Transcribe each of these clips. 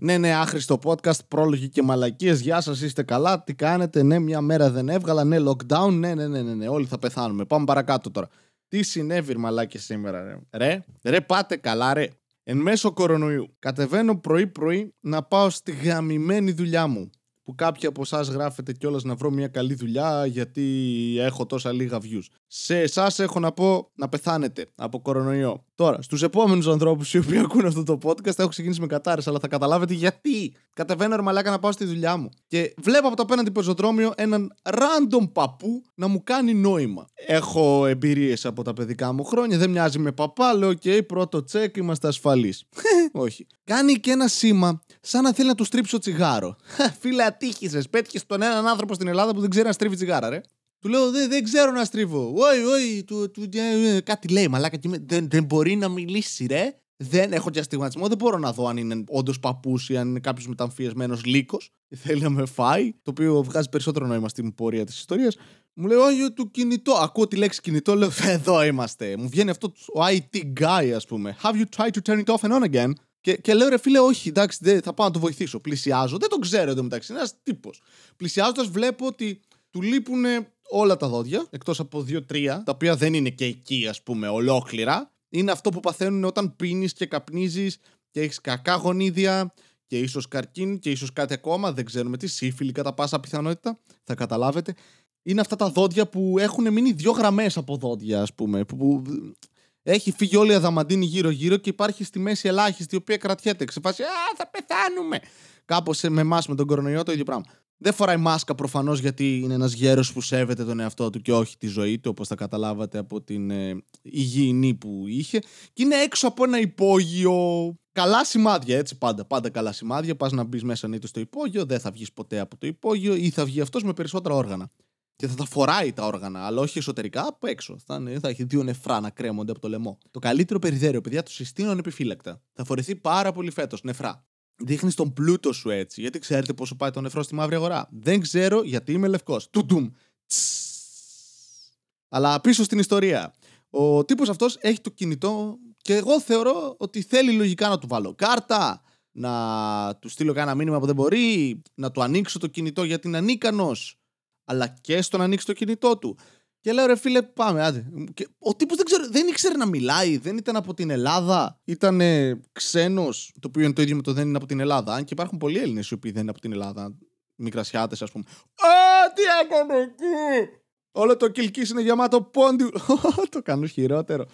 Ναι, ναι, άχρηστο podcast, πρόλογοι και μαλακίες. Γεια σας, είστε καλά. Τι κάνετε, ναι, μια μέρα δεν έβγαλα. Ναι, lockdown. Ναι, ναι, ναι, ναι, ναι. όλοι θα πεθάνουμε. Πάμε παρακάτω τώρα. Τι συνέβη, μαλάκι σήμερα, ρε; Ρε, ρε, πάτε καλά, ρε. Εν μέσω κορονοϊού. Κατεβαίνω πρωί-πρωί να πάω στη γαμημένη δουλειά μου που κάποιοι από εσάς γράφετε κιόλας να βρω μια καλή δουλειά γιατί έχω τόσα λίγα views. Σε εσάς έχω να πω να πεθάνετε από κορονοϊό. Τώρα, στους επόμενους ανθρώπους οι οποίοι ακούνε αυτό το podcast, έχω ξεκινήσει με κατάρε, αλλά θα καταλάβετε γιατί. Κατεβαίνω ερμαλάκα να πάω στη δουλειά μου. Και βλέπω από το απέναντι πεζοδρόμιο έναν random παππού να μου κάνει νόημα. Έχω εμπειρίες από τα παιδικά μου χρόνια, δεν μοιάζει με παπά. Λέω: OK, πρώτο τσεκ, είμαστε ασφαλείς. Όχι. Κάνει και ένα σήμα σαν να θέλει να του στρίψω τσιγάρο. Φίλε, ατύχησες. Πέτυχες τον έναν άνθρωπο στην Ελλάδα που δεν ξέρει να στρίβει τσιγάρα, ρε. Του λέω δεν, δεν ξέρω να στρίβω. Όχι, όχι, του, του, ε, κάτι λέει, μαλάκα. Και δεν, δεν μπορεί να μιλήσει, ρε. Δεν έχω και αστιγματισμό, δεν μπορώ να δω αν είναι όντως παππούς ή αν είναι κάποιος μεταμφιεσμένος λύκος και θέλει να με φάει. Το οποίο βγάζει περισσότερο νόημα στην πορεία της ιστορίας. Μου λέει, Όχι, του κινητό. Ακούω τη λέξη κινητό, λέω, Εδώ είμαστε. Μου βγαίνει αυτό ο IT guy, ας πούμε. Have you tried to turn it off and on again? Και, και λέω ρε φίλε, όχι, εντάξει, δεν, θα πάω να το βοηθήσω. Πλησιάζω, δεν τον ξέρω εδώ μεταξύ, είναι ένας τύπος. Πλησιάζοντας, βλέπω ότι του λείπουν όλα τα δόντια, εκτός από δύο-τρία, τα οποία δεν είναι και εκεί, ας πούμε, ολόκληρα. Είναι αυτό που παθαίνουν όταν πίνεις και καπνίζεις και έχεις κακά γονίδια και ίσως καρκίνη και ίσως κάτι ακόμα, δεν ξέρουμε τι, σύφυλλη κατά πάσα πιθανότητα, θα καταλάβετε. Είναι αυτά τα δόντια που έχουν μείνει δύο γραμμές από δόντια, ας πούμε. Που, έχει φύγει όλη η αδαμαντίνη γύρω-γύρω και υπάρχει στη μέση ελάχιστη η οποία κρατιέται. Ξεφάσει, Α, θα πεθάνουμε. Κάπως με εμάς με τον κορονοϊό το ίδιο πράγμα. Δεν φοράει μάσκα προφανώς γιατί είναι ένας γέρος που σέβεται τον εαυτό του και όχι τη ζωή του, όπως θα καταλάβατε από την ε, υγιεινή που είχε. Και είναι έξω από ένα υπόγειο. Καλά σημάδια, έτσι πάντα. Πάντα καλά σημάδια. Πας να μπεις μέσα νύχτα στο υπόγειο, δεν θα βγεις ποτέ από το υπόγειο ή θα βγει αυτός με περισσότερα όργανα και θα τα φοράει τα όργανα, αλλά όχι εσωτερικά από έξω. Θα, είναι, θα έχει δύο νεφρά να κρέμονται από το λαιμό. Το καλύτερο περιδέριο, παιδιά, το συστήνω ανεπιφύλακτα. Θα φορεθεί πάρα πολύ φέτος, νεφρά. Δείχνει τον πλούτο σου έτσι, γιατί ξέρετε πόσο πάει το νεφρό στη μαύρη αγορά. Δεν ξέρω γιατί είμαι λευκός. Τουντουμ. Αλλά πίσω στην ιστορία. Ο τύπο αυτό έχει το κινητό και εγώ θεωρώ ότι θέλει λογικά να του βάλω κάρτα, να του στείλω κανένα μήνυμα που δεν μπορεί, να του ανοίξω το κινητό γιατί είναι ανίκανος αλλά και στο να ανοίξει το κινητό του. Και λέω ρε φίλε, πάμε, άντε. Και ο τύπος δεν, δεν ήξερε να μιλάει, δεν ήταν από την Ελλάδα. Ήταν ξένος, το οποίο είναι το ίδιο με το δεν είναι από την Ελλάδα. Αν και υπάρχουν πολλοί Έλληνες οι οποίοι δεν είναι από την Ελλάδα. Μικρασιάτες, ας πούμε. Α, τι έκανε εκεί! Όλο το κυλκί είναι γεμάτο πόντι. το κάνω χειρότερο.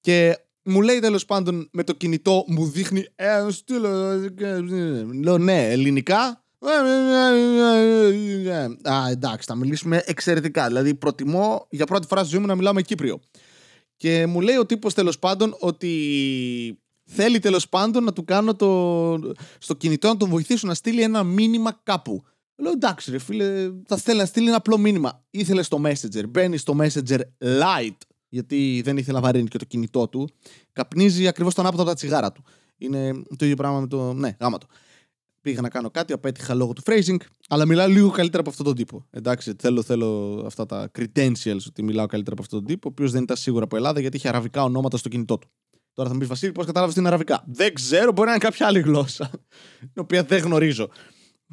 Και μου λέει τέλος πάντων με το κινητό, μου δείχνει. Ε, στείλω. Λέω ναι, ελληνικά. Α, εντάξει, θα μιλήσουμε εξαιρετικά. Δηλαδή, προτιμώ για πρώτη φορά στη ζωή μου να μιλάω με Κύπριο. Και μου λέει ο τύπος τέλος πάντων ότι θέλει τέλος πάντων να του κάνω το... στο κινητό να τον βοηθήσω να στείλει ένα μήνυμα κάπου. Λέω εντάξει, ρε φίλε, θα θέλει να στείλει ένα απλό μήνυμα. Ήθελε στο Messenger. Μπαίνει στο Messenger Lite, γιατί δεν ήθελε να βαρύνει και το κινητό του. Καπνίζει ακριβώς τον άποδο από τα τσιγάρα του. Είναι το ίδιο πράγμα με το. Ναι, γάμα το πήγα να κάνω κάτι, απέτυχα λόγω του phrasing, αλλά μιλάω λίγο καλύτερα από αυτόν τον τύπο. Εντάξει, θέλω, θέλω αυτά τα credentials ότι μιλάω καλύτερα από αυτόν τον τύπο, ο οποίος δεν ήταν σίγουρα από Ελλάδα γιατί είχε αραβικά ονόματα στο κινητό του. Τώρα θα μου πεις Βασίλη, πώς κατάλαβες την αραβικά; Δεν ξέρω, μπορεί να είναι κάποια άλλη γλώσσα, την οποία δεν γνωρίζω.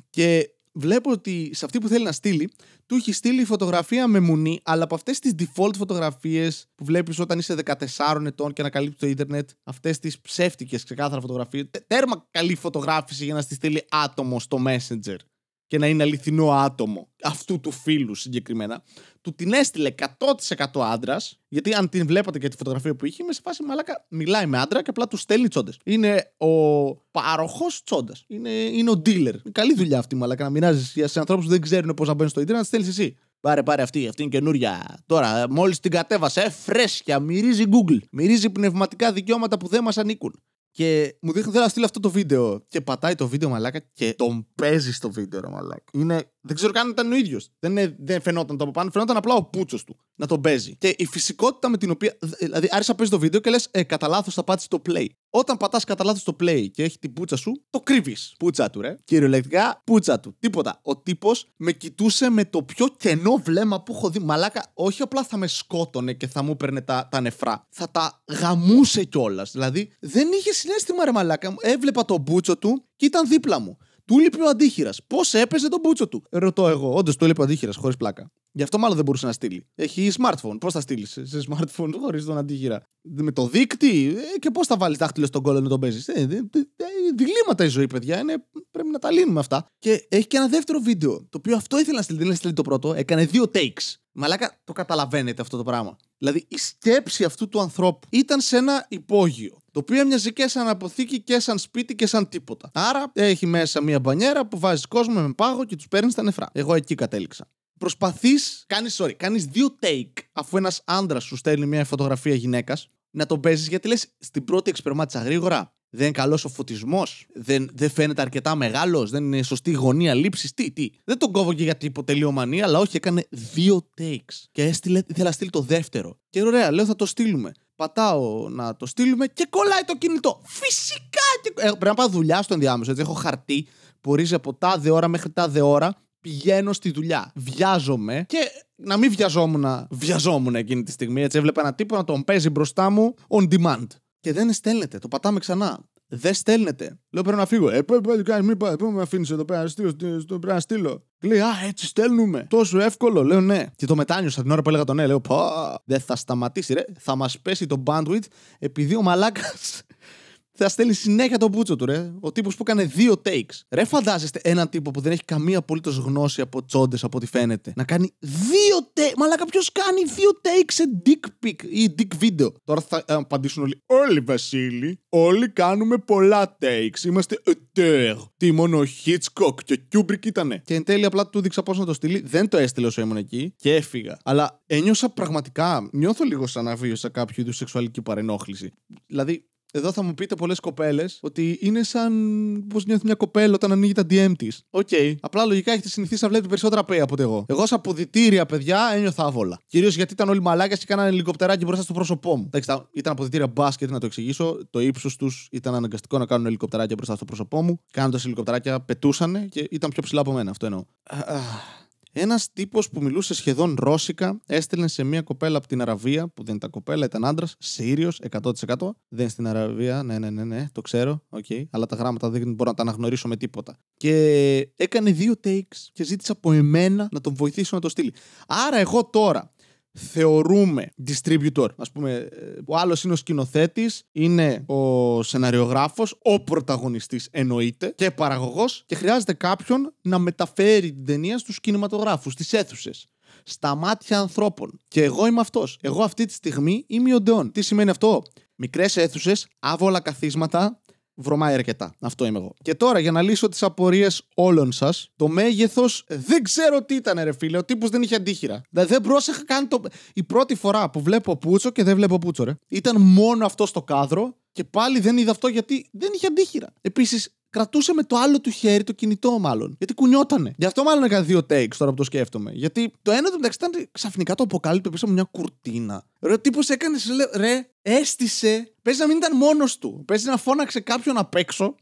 Και βλέπω ότι σε αυτή που θέλει να στείλει, του έχει στείλει φωτογραφία με μουνί, αλλά από αυτές τις default φωτογραφίες που βλέπεις όταν είσαι 14 ετών και ανακαλύπτει το Ιντερνετ, αυτές τις ψεύτικες ξεκάθαρα φωτογραφίες. Τέρμα καλή φωτογράφηση για να στη στείλει άτομο στο Messenger και να είναι αληθινό άτομο αυτού του φίλου συγκεκριμένα, του την έστειλε 100% άντρας, γιατί αν την βλέπατε και τη φωτογραφία που είχε, είμαι σε φάση μαλάκα. Μιλάει με άντρα και απλά του στέλνει τσόντες. Είναι ο παροχός τσόντας. Είναι, είναι ο dealer. Καλή δουλειά αυτή, μαλάκα, να μοιράζεις σε ανθρώπους που δεν ξέρουν πώς να μπαίνουν στο Ιντερνετ, να στέλνεις εσύ. Πάρε, πάρε αυτή, αυτή είναι καινούρια. Τώρα, μόλις την κατέβασε, ε, φρέσκια, μυρίζει Google. Μυρίζει πνευματικά δικαιώματα που δεν μας ανήκουν. Και μου δείχνει θέλω να στείλω αυτό το βίντεο. Και πατάει το βίντεο μαλάκα και τον παίζει στο βίντεο, ρε μαλάκα. Είναι Δεν ξέρω καν αν ήταν ο ίδιος. Δεν, ε, δεν φαινόταν το από πάνω, φαινόταν απλά ο πούτσος του να τον παίζει. Και η φυσικότητα με την οποία. Δηλαδή, άρχισα να παίζει το βίντεο και λες, ε, κατά λάθος θα πάτσει το play. Όταν πατάς κατά λάθος το play και έχει την πούτσα σου, το κρύβεις. Πούτσα του, ρε. Κυριολεκτικά, πούτσα του. Τίποτα. Ο τύπος με κοιτούσε με το πιο κενό βλέμμα που έχω δει. Μαλάκα, όχι απλά θα με σκότωνε και θα μου έπαιρνε τα, τα νεφρά. Θα τα γαμούσε κιόλας. Δηλαδή, δεν είχε συνέστημα, ρε Μαλάκα. Έβλεπα το μπούτσο του και ήταν δίπλα μου. Του λείπει ο αντίχειρας. Πώς έπαιζε τον μπούτσο του. Ρωτώ εγώ. Όντως του λείπει ο αντίχειρας, χωρίς πλάκα. Γι' αυτό μάλλον δεν μπορούσε να στείλει. Έχει smartphone. Πώς θα στείλεις σε smartphone χωρίς τον αντίχειρα; Με το δίκτυ ε, και πώς θα βάλεις δάχτυλο στον κόλλο να τον παίζεις; Ε, ε, διλήμματα η ζωή, παιδιά. Είναι, πρέπει να τα λύνουμε αυτά. Και έχει και ένα δεύτερο βίντεο. Το οποίο αυτό ήθελα να στείλει. Δεν στείλει το πρώτο. Έκανε δύο takes. Μαλάκα το καταλαβαίνετε αυτό το πράγμα. Δηλαδή η σκέψη αυτού του ανθρώπου ήταν σε ένα υπόγειο. Το οποίο έμοιαζε και σαν αποθήκη και σαν σπίτι και σαν τίποτα. Άρα έχει μέσα μία μπανιέρα που βάζει κόσμο με πάγο και τους παίρνεις τα νεφρά. Εγώ εκεί κατέληξα. Προσπαθείς, κάνεις sorry, κάνεις δύο take αφού ένας άντρας σου στέλνει μια φωτογραφία γυναίκας να τον παίζεις γιατί λες στην πρώτη εξπερμάτισα γρήγορα. Δεν είναι καλός ο φωτισμός. Δεν, δεν φαίνεται αρκετά μεγάλος. Δεν είναι σωστή γωνία λήψης. Τι, τι. Δεν τον κόβω και γιατί υποτελειομανία, αλλά όχι, έκανε δύο takes. Και έστειλε, ήθελα να στείλει το δεύτερο. Και ωραία, λέω θα το στείλουμε. Πατάω να το στείλουμε και κολλάει το κινητό. Φυσικά! Και... Ε, πρέπει να πάω δουλειά στο ενδιάμεσο. Έτσι, έχω χαρτί που ορίζει από τάδε ώρα μέχρι τάδε ώρα πηγαίνω στη δουλειά. Βιάζομαι και να μην βιαζόμουν, βιαζόμουν εκείνη τη στιγμή. Έτσι έβλεπα ένα τύπο να τον παίζει μπροστά μου on demand. Και δεν στέλνεται. Το πατάμε ξανά. Δεν στέλνεται. Λέω πρέπει να φύγω. Ε, πρέπει να μην πάει. Πού με αφήνεις εδώ πέρα να στείλω. Πρέπει να στείλω. Λέει, Α, έτσι στέλνουμε. Τόσο εύκολο. Λέω ναι. Και το μετάνιωσα την ώρα που έλεγα το ναι. Λέω, Πα, δεν θα σταματήσει, ρε. Θα μας πέσει το bandwidth επειδή ο μαλάκας θα στέλνει συνέχεια τον μπούτσο του, ρε. Ο τύπος που έκανε δύο takes. Ρε, φαντάζεστε έναν τύπο που δεν έχει καμία απολύτως γνώση από τσόντες από ό,τι φαίνεται. Να κάνει δύο takes. Μαλάκα, ποιο κάνει δύο takes σε dick pic ή dick video. Τώρα θα απαντήσουν όλοι. Όλοι, Βασίλη. Όλοι κάνουμε πολλά takes. Είμαστε ετέρ. Τι μόνο ο Hitchcock και ο Kubrick ήτανε. Και εν τέλει απλά του δείξα πώς να το στείλει. Δεν το έστειλε όσο ήμουν εκεί και έφυγα. Αλλά ένιωσα πραγματικά. Νιώθω λίγο σαν να βίωσα κάποιο είδους σεξουαλική παρενόχληση. Δηλαδή, εδώ θα μου πείτε πολλές κοπέλες ότι είναι σαν πώς νιώθει μια κοπέλα όταν ανοίγει τα DM της. Ok. Okay. Απλά λογικά έχετε συνηθίσει να βλέπετε περισσότερα πέη από ότι εγώ. Εγώ σε αποδυτήρια, παιδιά, ένιωθα άβολα. Κυρίως γιατί ήταν όλοι μαλάκια και κάνανε ελικοπτεράκι μπροστά στο πρόσωπό μου. Εντάξει, ήταν αποδυτήρια μπάσκετ να το εξηγήσω. Το ύψος τους ήταν αναγκαστικό να κάνουν ελικοπτεράκια μπροστά στο πρόσωπό μου. Κάνοντας ελικοπτεράκια πετούσαν και ήταν πιο ψηλά από μένα. Αυτό εννοώ. Ένας τύπος που μιλούσε σχεδόν ρώσικα έστελνε σε μια κοπέλα από την Αραβία, που δεν ήταν κοπέλα, ήταν άντρας, Σύριος, 100%. Δεν στην Αραβία, ναι, ναι, ναι, ναι, το ξέρω, okay. αλλά τα γράμματα δεν μπορώ να τα αναγνωρίσω με τίποτα. Και έκανε δύο takes και ζήτησε από εμένα να τον βοηθήσω να το στείλει. Άρα εγώ τώρα θεωρούμε distributor. Α πούμε, ο άλλος είναι ο σκηνοθέτης, είναι ο σεναριογράφος, ο πρωταγωνιστής εννοείται και παραγωγός και χρειάζεται κάποιον να μεταφέρει την ταινία στους κινηματογράφους, στις αίθουσες. Στα μάτια ανθρώπων. Και εγώ είμαι αυτός. Εγώ αυτή τη στιγμή είμαι ο Ντεόν. Τι σημαίνει αυτό; Μικρές αίθουσες, άβολα καθίσματα, βρωμάει αρκετά. Αυτό είμαι εγώ. Και τώρα για να λύσω τις απορίες όλων σας, το μέγεθος δεν ξέρω τι ήταν, ρε φίλε. Ο τύπος δεν είχε αντίχειρα. Δηλαδή δεν πρόσεχα καν το. Η πρώτη φορά που βλέπω πούτσο και δεν βλέπω πούτσο, ρε. Ήταν μόνο αυτό στο κάδρο και πάλι δεν είδα αυτό γιατί δεν είχε αντίχειρα. Επίσης, κρατούσε με το άλλο του χέρι το κινητό, μάλλον. Γιατί κουνιότανε. Γι' αυτό μάλλον έκανα δύο takes τώρα που το σκέφτομαι. Γιατί το ένα του μεταξύ ήταν ξαφνικά το αποκάλυπτο πίσω από μια κουρτίνα. Ρε, ο τύπος έκανε, ρε, έστησε. Παίζει να μην ήταν μόνος του. Παίζει να φώναξε κάποιον απ' έξω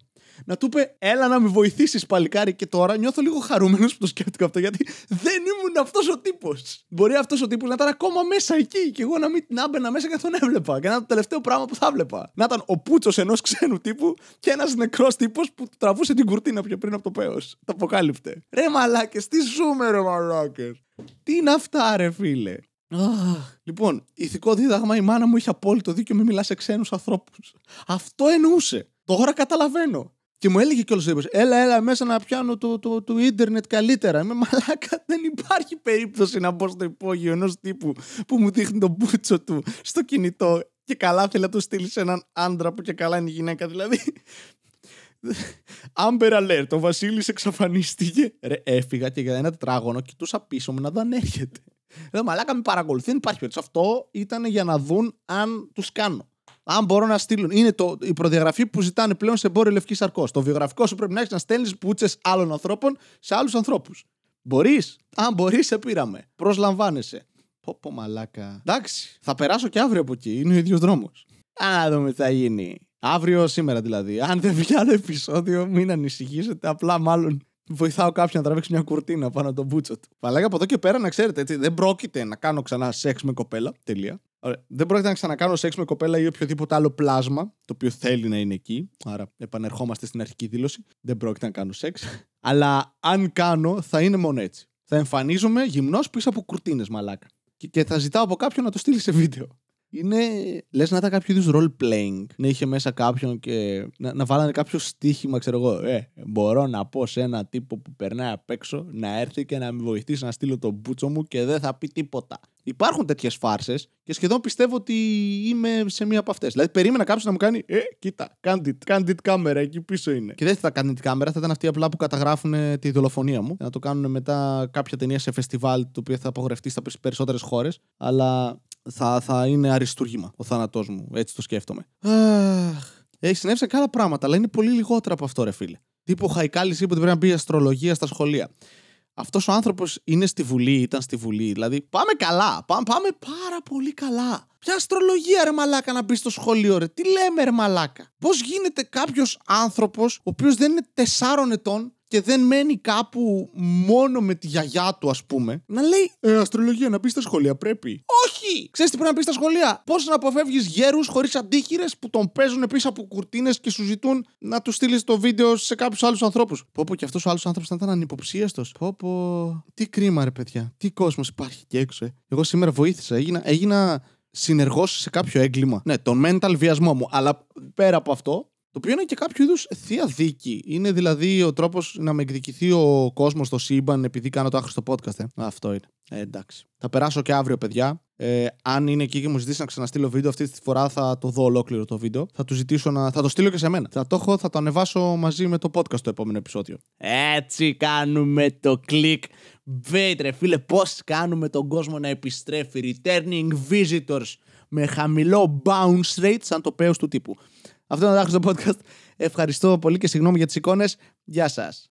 να του είπε, Έλα να με βοηθήσεις, παλικάρι. Και τώρα νιώθω λίγο χαρούμενος που το σκέφτηκα αυτό, γιατί δεν ήμουν αυτός ο τύπος. Μπορεί αυτός ο τύπος να ήταν ακόμα μέσα εκεί και εγώ να μην να μπαίνα μέσα και τον έβλεπα. Και να ήταν το τελευταίο πράγμα που θα έβλεπα. Να ήταν ο πούτσος ενός ξένου τύπου και ένας νεκρός τύπος που τραβούσε την κουρτίνα πιο πριν από το πέος. Το αποκάλυπτε. Ρε μαλάκες, τι ζούμε, ρε μαλάκες. Τι είναι αυτά, ρε φίλε. Λοιπόν, ηθικό δίδαγμα η μάνα μου είχε απόλυτο δίκιο με μιλάς σε ξένους ανθρώπους. Αυτό εννοούσε. Τώρα καταλαβαίνω. Και μου έλεγε κιόλας Έλα, έλα μέσα να πιάνω το, το, το, ίντερνετ καλύτερα. Είμαι μαλάκα. Δεν υπάρχει περίπτωση να μπω στο υπόγειο ενός τύπου που μου δείχνει τον μπούτσο του στο κινητό και καλά θέλει να το στείλει σε έναν άντρα που και καλά είναι γυναίκα. Δηλαδή. Amber alert, ο Βασίλης εξαφανίστηκε. Ρε, έφυγα και για ένα τετράγωνο κοιτούσα πίσω μου να δω αν έρχεται. Λέω, μαλάκα με παρακολουθεί, δεν υπάρχει περίπτωση. Αυτό ήταν για να δουν αν τους κάνω αν μπορώ να στείλουν. Είναι το, η προδιαγραφή που ζητάνε πλέον σε εμπόριο λευκή σαρκός. Το βιογραφικό σου πρέπει να έχεις να στέλνεις πούτσε άλλων ανθρώπων σε άλλους ανθρώπους. Μπορείς. Αν μπορείς, σε πήραμε. Προσλαμβάνεσαι. Πω, πω μαλάκα. Εντάξει, θα περάσω και αύριο από εκεί. Είναι ο ίδιος δρόμος. Α, δούμε τι θα γίνει. Αύριο, σήμερα δηλαδή. Αν δεν βγει άλλο επεισόδιο, μην ανησυχήσετε. Απλά μάλλον βοηθάω κάποιον να τραβήξει μια κουρτίνα πάνω από τον μπούτσο του. Παλάγα από εδώ και πέρα να ξέρετε, έτσι, δεν πρόκειται να κάνω ξανά σεξ με κοπέλα. Τελεία. Ωραία. Δεν πρόκειται να ξανακάνω σεξ με κοπέλα ή οποιοδήποτε άλλο πλάσμα το οποίο θέλει να είναι εκεί. Άρα επανερχόμαστε στην αρχική δήλωση. Δεν πρόκειται να κάνω σεξ. Αλλά αν κάνω, θα είναι μόνο έτσι. Θα εμφανίζομαι γυμνός πίσω από κουρτίνες, μαλάκα. Και, και θα ζητάω από κάποιον να το στείλει σε βίντεο είναι λες να ήταν κάποιο είδους role playing. Να είχε μέσα κάποιον και να, να βάλανε κάποιο στοίχημα, ξέρω εγώ. Ε, μπορώ να πω σε ένα τύπο που περνάει απ' έξω να έρθει και να με βοηθήσει να στείλω τον μπούτσο μου και δεν θα πει τίποτα. Υπάρχουν τέτοιες φάρσες και σχεδόν πιστεύω ότι είμαι σε μία από αυτές. Δηλαδή, περίμενα κάποιος να μου κάνει Ε, κοίτα, candid, candid κάμερα, εκεί πίσω είναι. Και δεν θα ήταν candid κάμερα, θα ήταν αυτοί απλά που καταγράφουν τη δολοφονία μου. Να το κάνουν μετά κάποια ταινία σε φεστιβάλ, το οποίο θα απογορευτεί στα περισσότερες χώρες. Αλλά θα, θα είναι αριστούργημα ο θάνατός μου. Έτσι το σκέφτομαι. Έχει συνέβη σε άλλα πράγματα, αλλά είναι πολύ λιγότερα από αυτό, ρε φίλε. Τύπο Χαϊκάλη είπε ότι πρέπει να μπει αστρολογία στα σχολεία. Αυτός ο άνθρωπος είναι στη Βουλή, ήταν στη Βουλή. Δηλαδή, πάμε καλά. Πάμε, πάμε πάρα πολύ καλά. Ποια αστρολογία, ρε Μαλάκα, να μπεις στο σχολείο, ρε; Τι λέμε, ρε Μαλάκα; Πώς γίνεται κάποιος άνθρωπος, ο οποίος δεν είναι τεσσάρων ετών και δεν μένει κάπου μόνο με τη γιαγιά του, ας πούμε, να λέει Ε, αστρολογία, να μπεις στα σχολεία, πρέπει. Όχι! Ξέρεις τι πρέπει να μπει στα σχολεία; Πώς να αποφεύγεις γέρους χωρίς αντίχειρες που τον παίζουν πίσω από κουρτίνες και σου ζητούν να τους στείλεις το βίντεο σε κάποιους άλλους ανθρώπους; Πω πω και αυτός ο άλλος άνθρωπος θα ήταν ανυποψίαστος. Πω πω. Τι κρίμα, ρε παιδιά. Τι κόσμος υπάρχει και έξω, ε. Εγώ σήμερα βοήθησα. Έγινα, έγινα συνεργός σε κάποιο έγκλημα. Ναι, τον mental βιασμό μου. Αλλά πέρα από αυτό, το οποίο είναι και κάποιο είδους θεία δίκη. Είναι δηλαδή ο τρόπος να με εκδικηθεί ο κόσμος στο σύμπαν επειδή κάνω το άχρηστο podcast. Ε. Αυτό είναι. Ε, εντάξει. Θα περάσω και αύριο, παιδιά. Ε, αν είναι εκεί και μου ζητήσει να ξαναστείλω βίντεο, αυτή τη φορά θα το δω ολόκληρο το βίντεο. Θα του ζητήσω να. Θα το στείλω και σε μένα. Θα το έχω, θα το ανεβάσω μαζί με το podcast το επόμενο επεισόδιο. Έτσι κάνουμε το κλικ. Βέιτρε, φίλε, πώς κάνουμε τον κόσμο να επιστρέφει; Returning visitors με χαμηλό bounce rate σαν το πέος του τύπου. Αυτό είναι το podcast. Ευχαριστώ πολύ και συγγνώμη για τις εικόνες. Γεια σας.